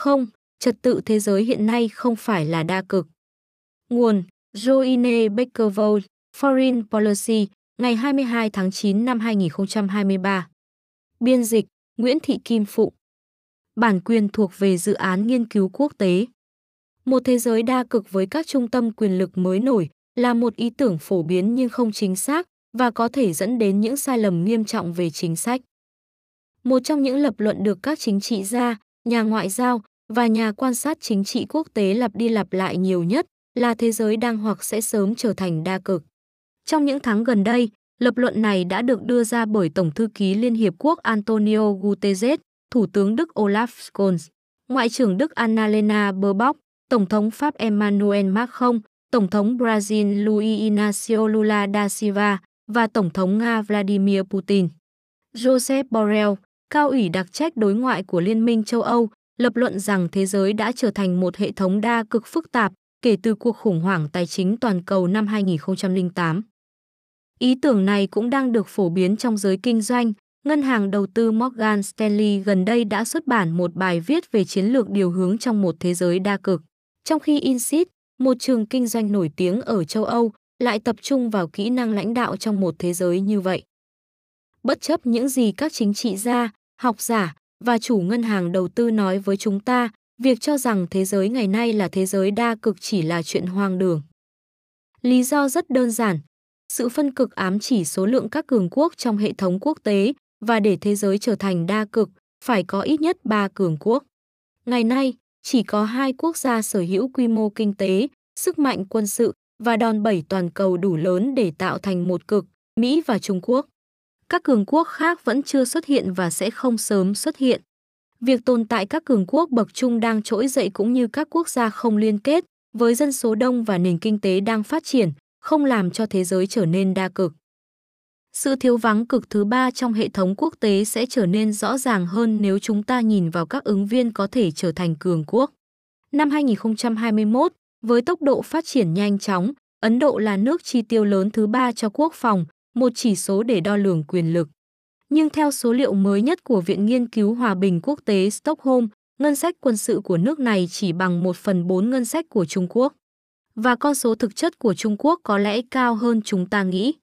Không, trật tự thế giới hiện nay không phải là đa cực. Nguồn Joine Beckervold, Foreign Policy, ngày 22 tháng 9 năm 2023. Biên dịch Nguyễn Thị Kim Phụ. Bản quyền thuộc về dự án nghiên cứu quốc tế. Một thế giới đa cực với các trung tâm quyền lực mới nổi là một ý tưởng phổ biến nhưng không chính xác và có thể dẫn đến những sai lầm nghiêm trọng về chính sách. Một trong những lập luận được các chính trị gia, nhà ngoại giao và nhà quan sát chính trị quốc tế lặp đi lặp lại nhiều nhất là thế giới đang hoặc sẽ sớm trở thành đa cực. Trong những tháng gần đây, lập luận này đã được đưa ra bởi Tổng thư ký Liên Hiệp Quốc Antonio Guterres, Thủ tướng Đức Olaf Scholz, Ngoại trưởng Đức Annalena Baerbock, Tổng thống Pháp Emmanuel Macron, Tổng thống Brazil Luiz Inácio Lula da Silva và Tổng thống Nga Vladimir Putin. Joseph Borrell, cao ủy đặc trách đối ngoại của Liên minh châu Âu, lập luận rằng thế giới đã trở thành một hệ thống đa cực phức tạp kể từ cuộc khủng hoảng tài chính toàn cầu năm 2008. Ý tưởng này cũng đang được phổ biến trong giới kinh doanh. Ngân hàng đầu tư Morgan Stanley gần đây đã xuất bản một bài viết về chiến lược điều hướng trong một thế giới đa cực. Trong khi Insit, một trường kinh doanh nổi tiếng ở châu Âu, lại tập trung vào kỹ năng lãnh đạo trong một thế giới như vậy. Bất chấp những gì các chính trị gia, học giả và chủ ngân hàng đầu tư nói với chúng ta, việc cho rằng thế giới ngày nay là thế giới đa cực chỉ là chuyện hoang đường. Lý do rất đơn giản, sự phân cực ám chỉ số lượng các cường quốc trong hệ thống quốc tế và để thế giới trở thành đa cực, phải có ít nhất 3 cường quốc. Ngày nay, chỉ có hai quốc gia sở hữu quy mô kinh tế, sức mạnh quân sự và đòn bẩy toàn cầu đủ lớn để tạo thành một cực, Mỹ và Trung Quốc. Các cường quốc khác vẫn chưa xuất hiện và sẽ không sớm xuất hiện. Việc tồn tại các cường quốc bậc trung đang trỗi dậy cũng như các quốc gia không liên kết, với dân số đông và nền kinh tế đang phát triển, không làm cho thế giới trở nên đa cực. Sự thiếu vắng cực thứ ba trong hệ thống quốc tế sẽ trở nên rõ ràng hơn nếu chúng ta nhìn vào các ứng viên có thể trở thành cường quốc. Năm 2021, với tốc độ phát triển nhanh chóng, Ấn Độ là nước chi tiêu lớn thứ ba cho quốc phòng, một chỉ số để đo lường quyền lực. Nhưng theo số liệu mới nhất của Viện Nghiên cứu Hòa bình Quốc tế Stockholm, ngân sách quân sự của nước này chỉ bằng 1 phần 4 ngân sách của Trung Quốc. Và con số thực chất của Trung Quốc có lẽ cao hơn chúng ta nghĩ.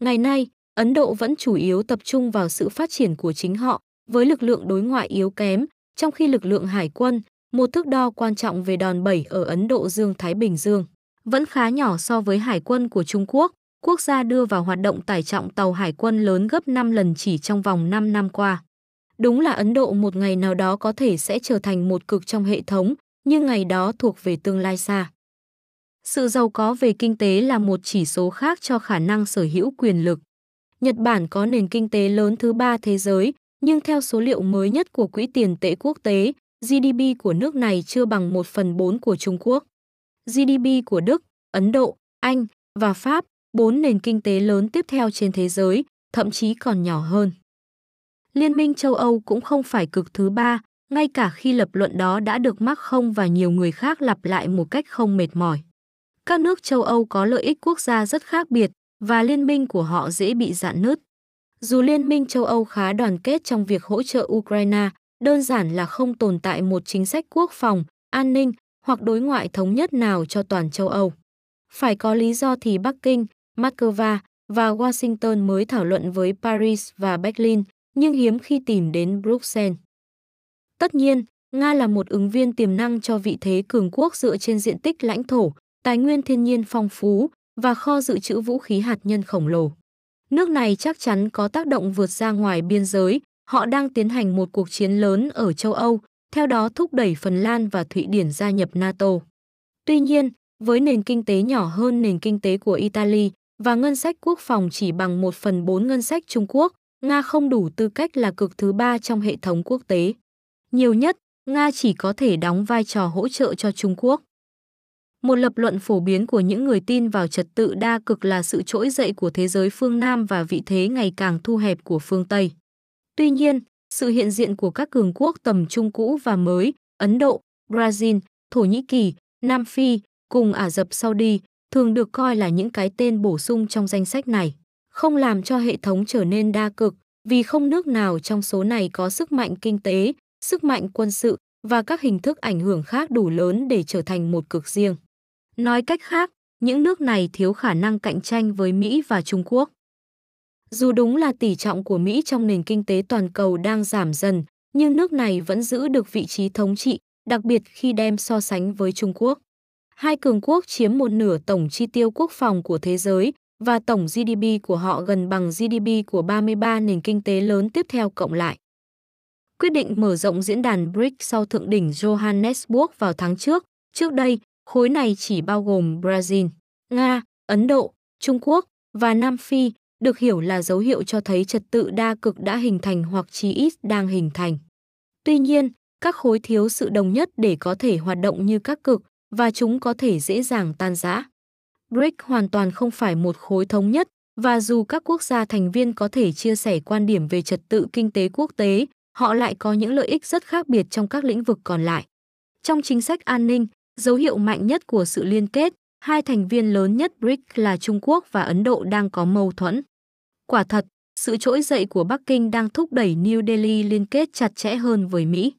Ngày nay, Ấn Độ vẫn chủ yếu tập trung vào sự phát triển của chính họ, với lực lượng đối ngoại yếu kém, trong khi lực lượng hải quân, một thước đo quan trọng về đòn bẩy ở Ấn Độ Dương-Thái Bình Dương, vẫn khá nhỏ so với hải quân của Trung Quốc, quốc gia đưa vào hoạt động tải trọng tàu hải quân lớn gấp 5 lần chỉ trong vòng 5 năm qua. Đúng là Ấn Độ một ngày nào đó có thể sẽ trở thành một cực trong hệ thống, nhưng ngày đó thuộc về tương lai xa. Sự giàu có về kinh tế là một chỉ số khác cho khả năng sở hữu quyền lực. Nhật Bản có nền kinh tế lớn thứ ba thế giới, nhưng theo số liệu mới nhất của Quỹ tiền tệ quốc tế, GDP của nước này chưa bằng 1 phần 4 của Trung Quốc. GDP của Đức, Ấn Độ, Anh và Pháp, bốn nền kinh tế lớn tiếp theo trên thế giới, thậm chí còn nhỏ hơn. Liên minh châu Âu cũng không phải cực thứ ba, ngay cả khi lập luận đó đã được mắc không và nhiều người khác lặp lại một cách không mệt mỏi. Các nước châu Âu có lợi ích quốc gia rất khác biệt và liên minh của họ dễ bị dạn nứt. Dù Liên minh châu Âu khá đoàn kết trong việc hỗ trợ Ukraine, đơn giản là không tồn tại một chính sách quốc phòng, an ninh hoặc đối ngoại thống nhất nào cho toàn châu Âu. Phải có lý do thì Bắc Kinh, Moscow và Washington mới thảo luận với Paris và Berlin, nhưng hiếm khi tìm đến Bruxelles. Tất nhiên, Nga là một ứng viên tiềm năng cho vị thế cường quốc dựa trên diện tích lãnh thổ, tài nguyên thiên nhiên phong phú và kho dự trữ vũ khí hạt nhân khổng lồ. Nước này chắc chắn có tác động vượt ra ngoài biên giới, họ đang tiến hành một cuộc chiến lớn ở châu Âu, theo đó thúc đẩy Phần Lan và Thụy Điển gia nhập NATO. Tuy nhiên, với nền kinh tế nhỏ hơn nền kinh tế của Italy và ngân sách quốc phòng chỉ bằng 1 phần 4 ngân sách Trung Quốc, Nga không đủ tư cách là cực thứ ba trong hệ thống quốc tế. Nhiều nhất, Nga chỉ có thể đóng vai trò hỗ trợ cho Trung Quốc. Một lập luận phổ biến của những người tin vào trật tự đa cực là sự trỗi dậy của thế giới phương Nam và vị thế ngày càng thu hẹp của phương Tây. Tuy nhiên, sự hiện diện của các cường quốc tầm trung cũ và mới, Ấn Độ, Brazil, Thổ Nhĩ Kỳ, Nam Phi, cùng Ả Rập Saudi thường được coi là những cái tên bổ sung trong danh sách này, không làm cho hệ thống trở nên đa cực vì không nước nào trong số này có sức mạnh kinh tế, sức mạnh quân sự và các hình thức ảnh hưởng khác đủ lớn để trở thành một cực riêng. Nói cách khác, những nước này thiếu khả năng cạnh tranh với Mỹ và Trung Quốc. Dù đúng là tỷ trọng của Mỹ trong nền kinh tế toàn cầu đang giảm dần, nhưng nước này vẫn giữ được vị trí thống trị, đặc biệt khi đem so sánh với Trung Quốc. Hai cường quốc chiếm một nửa tổng chi tiêu quốc phòng của thế giới và tổng GDP của họ gần bằng GDP của 33 nền kinh tế lớn tiếp theo cộng lại. Quyết định mở rộng diễn đàn BRICS sau thượng đỉnh Johannesburg vào tháng trước, trước đây, khối này chỉ bao gồm Brazil, Nga, Ấn Độ, Trung Quốc và Nam Phi, được hiểu là dấu hiệu cho thấy trật tự đa cực đã hình thành hoặc chí ít đang hình thành. Tuy nhiên, các khối thiếu sự đồng nhất để có thể hoạt động như các cực và chúng có thể dễ dàng tan rã. BRICS hoàn toàn không phải một khối thống nhất và dù các quốc gia thành viên có thể chia sẻ quan điểm về trật tự kinh tế quốc tế, họ lại có những lợi ích rất khác biệt trong các lĩnh vực còn lại. Trong chính sách an ninh, dấu hiệu mạnh nhất của sự liên kết, hai thành viên lớn nhất BRICS là Trung Quốc và Ấn Độ đang có mâu thuẫn. Quả thật, sự trỗi dậy của Bắc Kinh đang thúc đẩy New Delhi liên kết chặt chẽ hơn với Mỹ.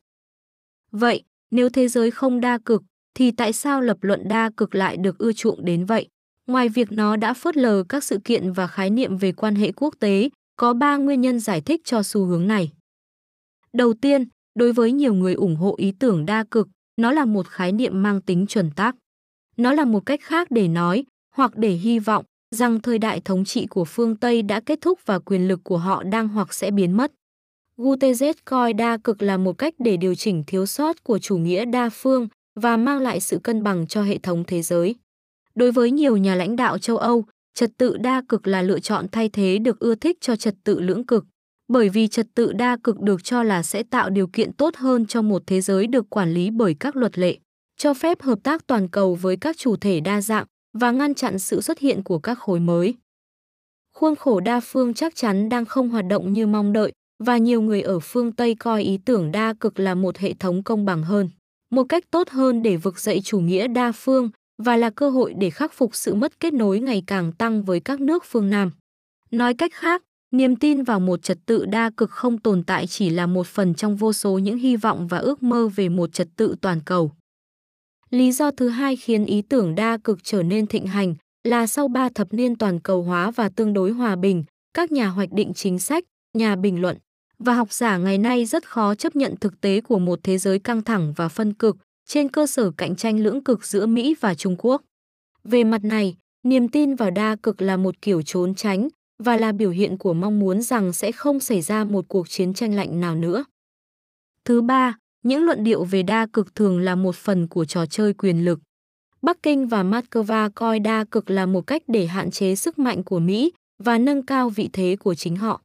Vậy, nếu thế giới không đa cực, thì tại sao lập luận đa cực lại được ưa chuộng đến vậy? Ngoài việc nó đã phớt lờ các sự kiện và khái niệm về quan hệ quốc tế, có ba nguyên nhân giải thích cho xu hướng này. Đầu tiên, đối với nhiều người ủng hộ ý tưởng đa cực, nó là một khái niệm mang tính chuẩn tác. Nó là một cách khác để nói, hoặc để hy vọng, rằng thời đại thống trị của phương Tây đã kết thúc và quyền lực của họ đang hoặc sẽ biến mất. Guterres coi đa cực là một cách để điều chỉnh thiếu sót của chủ nghĩa đa phương và mang lại sự cân bằng cho hệ thống thế giới. Đối với nhiều nhà lãnh đạo châu Âu, trật tự đa cực là lựa chọn thay thế được ưa thích cho trật tự lưỡng cực, bởi vì trật tự đa cực được cho là sẽ tạo điều kiện tốt hơn cho một thế giới được quản lý bởi các luật lệ, cho phép hợp tác toàn cầu với các chủ thể đa dạng và ngăn chặn sự xuất hiện của các khối mới. Khuôn khổ đa phương chắc chắn đang không hoạt động như mong đợi và nhiều người ở phương Tây coi ý tưởng đa cực là một hệ thống công bằng hơn, một cách tốt hơn để vực dậy chủ nghĩa đa phương và là cơ hội để khắc phục sự mất kết nối ngày càng tăng với các nước phương Nam. Nói cách khác, niềm tin vào một trật tự đa cực không tồn tại chỉ là một phần trong vô số những hy vọng và ước mơ về một trật tự toàn cầu. Lý do thứ hai khiến ý tưởng đa cực trở nên thịnh hành là sau ba thập niên toàn cầu hóa và tương đối hòa bình, các nhà hoạch định chính sách, nhà bình luận và học giả ngày nay rất khó chấp nhận thực tế của một thế giới căng thẳng và phân cực trên cơ sở cạnh tranh lưỡng cực giữa Mỹ và Trung Quốc. Về mặt này, niềm tin vào đa cực là một kiểu trốn tránh và là biểu hiện của mong muốn rằng sẽ không xảy ra một cuộc chiến tranh lạnh nào nữa. Thứ ba, những luận điệu về đa cực thường là một phần của trò chơi quyền lực. Bắc Kinh và Moscow coi đa cực là một cách để hạn chế sức mạnh của Mỹ và nâng cao vị thế của chính họ.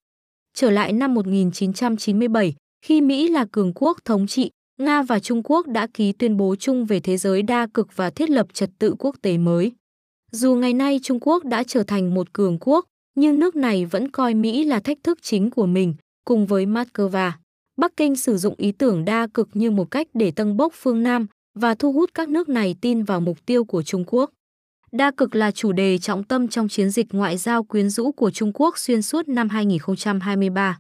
Trở lại năm 1997, khi Mỹ là cường quốc thống trị, Nga và Trung Quốc đã ký tuyên bố chung về thế giới đa cực và thiết lập trật tự quốc tế mới. Dù ngày nay Trung Quốc đã trở thành một cường quốc, nhưng nước này vẫn coi Mỹ là thách thức chính của mình, cùng với Moscow. Bắc Kinh sử dụng ý tưởng đa cực như một cách để tăng bốc phương Nam và thu hút các nước này tin vào mục tiêu của Trung Quốc. Đa cực là chủ đề trọng tâm trong chiến dịch ngoại giao quyến rũ của Trung Quốc xuyên suốt năm 2023.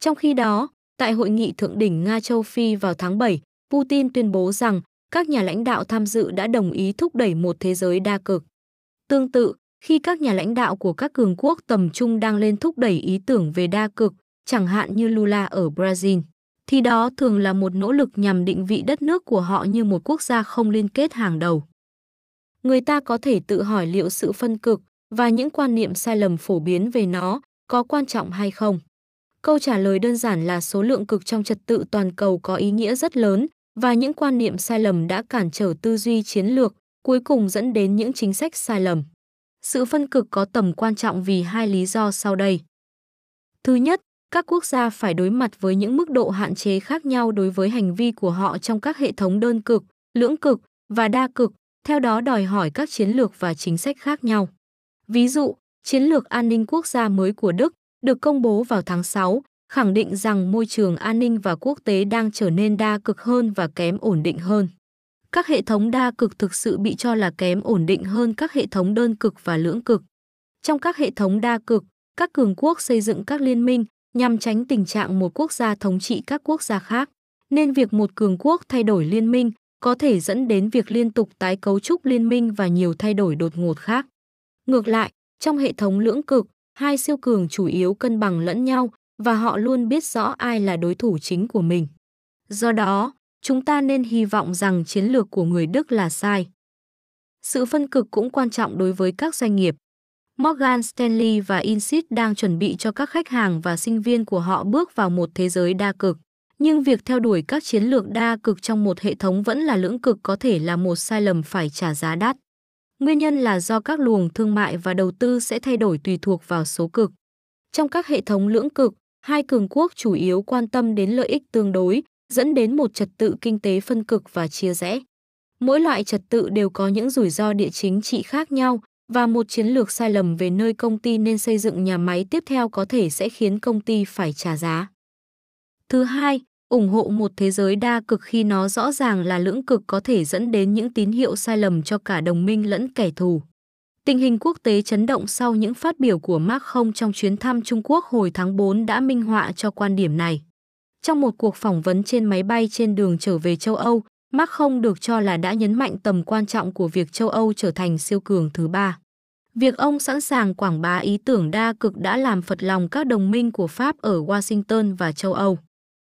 Trong khi đó, tại hội nghị thượng đỉnh Nga châu Phi vào tháng 7, Putin tuyên bố rằng các nhà lãnh đạo tham dự đã đồng ý thúc đẩy một thế giới đa cực. Tương tự, khi các nhà lãnh đạo của các cường quốc tầm trung đang lên thúc đẩy ý tưởng về đa cực, chẳng hạn như Lula ở Brazil, thì đó thường là một nỗ lực nhằm định vị đất nước của họ như một quốc gia không liên kết hàng đầu. Người ta có thể tự hỏi liệu sự phân cực và những quan niệm sai lầm phổ biến về nó có quan trọng hay không. Câu trả lời đơn giản là số lượng cực trong trật tự toàn cầu có ý nghĩa rất lớn và những quan niệm sai lầm đã cản trở tư duy chiến lược, cuối cùng dẫn đến những chính sách sai lầm. Sự phân cực có tầm quan trọng vì hai lý do sau đây. Thứ nhất, các quốc gia phải đối mặt với những mức độ hạn chế khác nhau đối với hành vi của họ trong các hệ thống đơn cực, lưỡng cực và đa cực, theo đó đòi hỏi các chiến lược và chính sách khác nhau. Ví dụ, chiến lược an ninh quốc gia mới của Đức được công bố vào tháng 6, khẳng định rằng môi trường an ninh và quốc tế đang trở nên đa cực hơn và kém ổn định hơn. Các hệ thống đa cực thực sự bị cho là kém ổn định hơn các hệ thống đơn cực và lưỡng cực. Trong các hệ thống đa cực, các cường quốc xây dựng các liên minh nhằm tránh tình trạng một quốc gia thống trị các quốc gia khác. Nên việc một cường quốc thay đổi liên minh có thể dẫn đến việc liên tục tái cấu trúc liên minh và nhiều thay đổi đột ngột khác. Ngược lại, trong hệ thống lưỡng cực, hai siêu cường chủ yếu cân bằng lẫn nhau và họ luôn biết rõ ai là đối thủ chính của mình. Do đó, chúng ta nên hy vọng rằng chiến lược của người Đức là sai. Sự phân cực cũng quan trọng đối với các doanh nghiệp. Morgan Stanley và Insit đang chuẩn bị cho các khách hàng và sinh viên của họ bước vào một thế giới đa cực. Nhưng việc theo đuổi các chiến lược đa cực trong một hệ thống vẫn là lưỡng cực có thể là một sai lầm phải trả giá đắt. Nguyên nhân là do các luồng thương mại và đầu tư sẽ thay đổi tùy thuộc vào số cực. Trong các hệ thống lưỡng cực, hai cường quốc chủ yếu quan tâm đến lợi ích tương đối, dẫn đến một trật tự kinh tế phân cực và chia rẽ. Mỗi loại trật tự đều có những rủi ro địa chính trị khác nhau và một chiến lược sai lầm về nơi công ty nên xây dựng nhà máy tiếp theo có thể sẽ khiến công ty phải trả giá. Thứ hai, ủng hộ một thế giới đa cực khi nó rõ ràng là lưỡng cực có thể dẫn đến những tín hiệu sai lầm cho cả đồng minh lẫn kẻ thù. Tình hình quốc tế chấn động sau những phát biểu của Mark Không trong chuyến thăm Trung Quốc hồi tháng 4 đã minh họa cho quan điểm này. Trong một cuộc phỏng vấn trên máy bay trên đường trở về châu Âu, Mark Không được cho là đã nhấn mạnh tầm quan trọng của việc châu Âu trở thành siêu cường thứ ba. Việc ông sẵn sàng quảng bá ý tưởng đa cực đã làm phật lòng các đồng minh của Pháp ở Washington và châu Âu.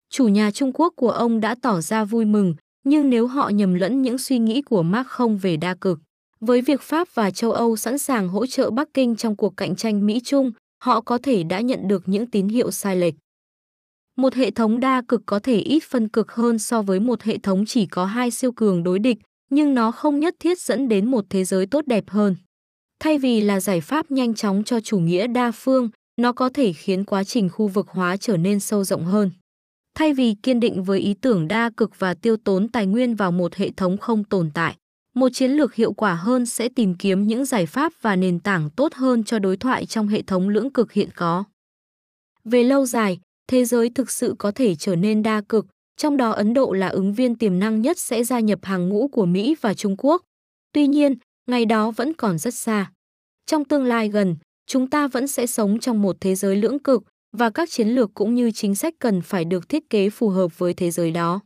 Chủ nhà Trung Quốc của ông đã tỏ ra vui mừng, nhưng nếu họ nhầm lẫn những suy nghĩ của Mark không về đa cực, với việc Pháp và châu Âu sẵn sàng hỗ trợ Bắc Kinh trong cuộc cạnh tranh Mỹ-Trung, họ có thể đã nhận được những tín hiệu sai lệch. Một hệ thống đa cực có thể ít phân cực hơn so với một hệ thống chỉ có hai siêu cường đối địch, nhưng nó không nhất thiết dẫn đến một thế giới tốt đẹp hơn. Thay vì là giải pháp nhanh chóng cho chủ nghĩa đa phương, nó có thể khiến quá trình khu vực hóa trở nên sâu rộng hơn. Thay vì kiên định với ý tưởng đa cực và tiêu tốn tài nguyên vào một hệ thống không tồn tại, một chiến lược hiệu quả hơn sẽ tìm kiếm những giải pháp và nền tảng tốt hơn cho đối thoại trong hệ thống lưỡng cực hiện có. Về lâu dài, thế giới thực sự có thể trở nên đa cực, trong đó Ấn Độ là ứng viên tiềm năng nhất sẽ gia nhập hàng ngũ của Mỹ và Trung Quốc. Tuy nhiên, ngày đó vẫn còn rất xa. Trong tương lai gần, chúng ta vẫn sẽ sống trong một thế giới lưỡng cực và các chiến lược cũng như chính sách cần phải được thiết kế phù hợp với thế giới đó.